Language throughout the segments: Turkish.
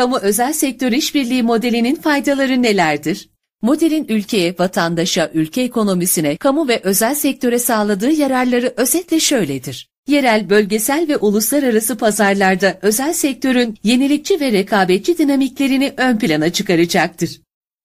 Kamu özel sektör işbirliği modelinin faydaları nelerdir? Modelin ülkeye, vatandaşa, ülke ekonomisine, kamu ve özel sektöre sağladığı yararları özetle şöyledir. Yerel, bölgesel ve uluslararası pazarlarda özel sektörün yenilikçi ve rekabetçi dinamiklerini ön plana çıkaracaktır.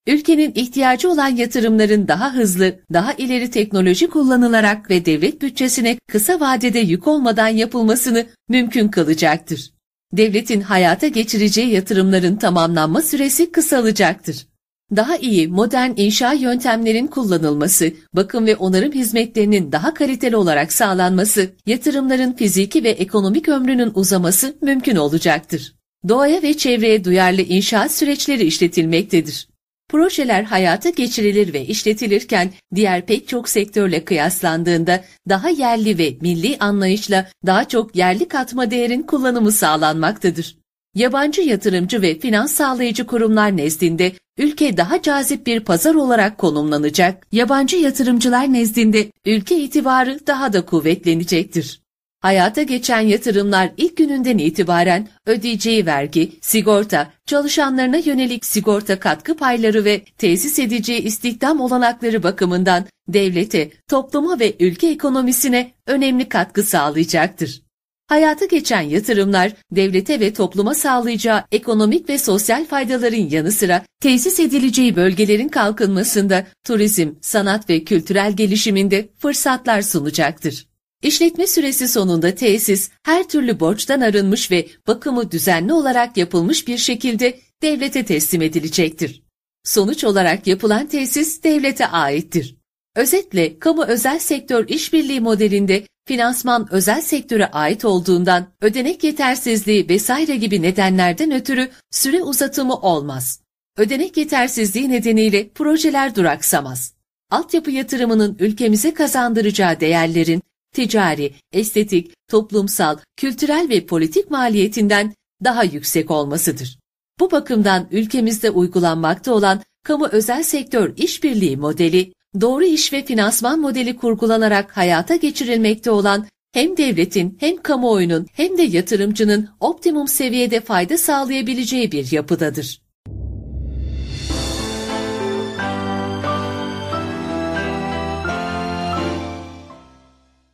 Ülkenin ihtiyacı olan yatırımların daha hızlı, daha ileri teknoloji kullanılarak ve devlet bütçesine kısa vadede yük olmadan yapılmasını mümkün kılacaktır. Devletin hayata geçireceği yatırımların tamamlanma süresi kısalacaktır. Daha iyi modern inşa yöntemlerin kullanılması, bakım ve onarım hizmetlerinin daha kaliteli olarak sağlanması, yatırımların fiziki ve ekonomik ömrünün uzaması mümkün olacaktır. Doğaya ve çevreye duyarlı inşaat süreçleri işletilmektedir. Projeler hayata geçirilir ve işletilirken diğer pek çok sektörle kıyaslandığında daha yerli ve milli anlayışla daha çok yerli katma değerin kullanımı sağlanmaktadır. Yabancı yatırımcı ve finans sağlayıcı kurumlar nezdinde ülke daha cazip bir pazar olarak konumlanacak, yabancı yatırımcılar nezdinde ülke itibarı daha da kuvvetlenecektir. Hayata geçen yatırımlar ilk gününden itibaren ödeyeceği vergi, sigorta, çalışanlarına yönelik sigorta katkı payları ve tesis edeceği istihdam olanakları bakımından devlete, topluma ve ülke ekonomisine önemli katkı sağlayacaktır. Hayata geçen yatırımlar, devlete ve topluma sağlayacağı ekonomik ve sosyal faydaların yanı sıra tesis edileceği bölgelerin kalkınmasında, turizm, sanat ve kültürel gelişiminde fırsatlar sunacaktır. İşletme süresi sonunda tesis her türlü borçtan arınmış ve bakımı düzenli olarak yapılmış bir şekilde devlete teslim edilecektir. Sonuç olarak yapılan tesis devlete aittir. Özetle kamu özel sektör işbirliği modelinde finansman özel sektöre ait olduğundan ödenek yetersizliği vesaire gibi nedenlerden ötürü süre uzatımı olmaz. Ödenek yetersizliği nedeniyle projeler duraksamaz. Altyapı yatırımının ülkemize kazandıracağı değerlerin ticari, estetik, toplumsal, kültürel ve politik maliyetinden daha yüksek olmasıdır. Bu bakımdan ülkemizde uygulanmakta olan kamu özel sektör işbirliği modeli, doğru iş ve finansman modeli kurgulanarak hayata geçirilmekte olan hem devletin hem kamuoyunun hem de yatırımcının optimum seviyede fayda sağlayabileceği bir yapıdadır.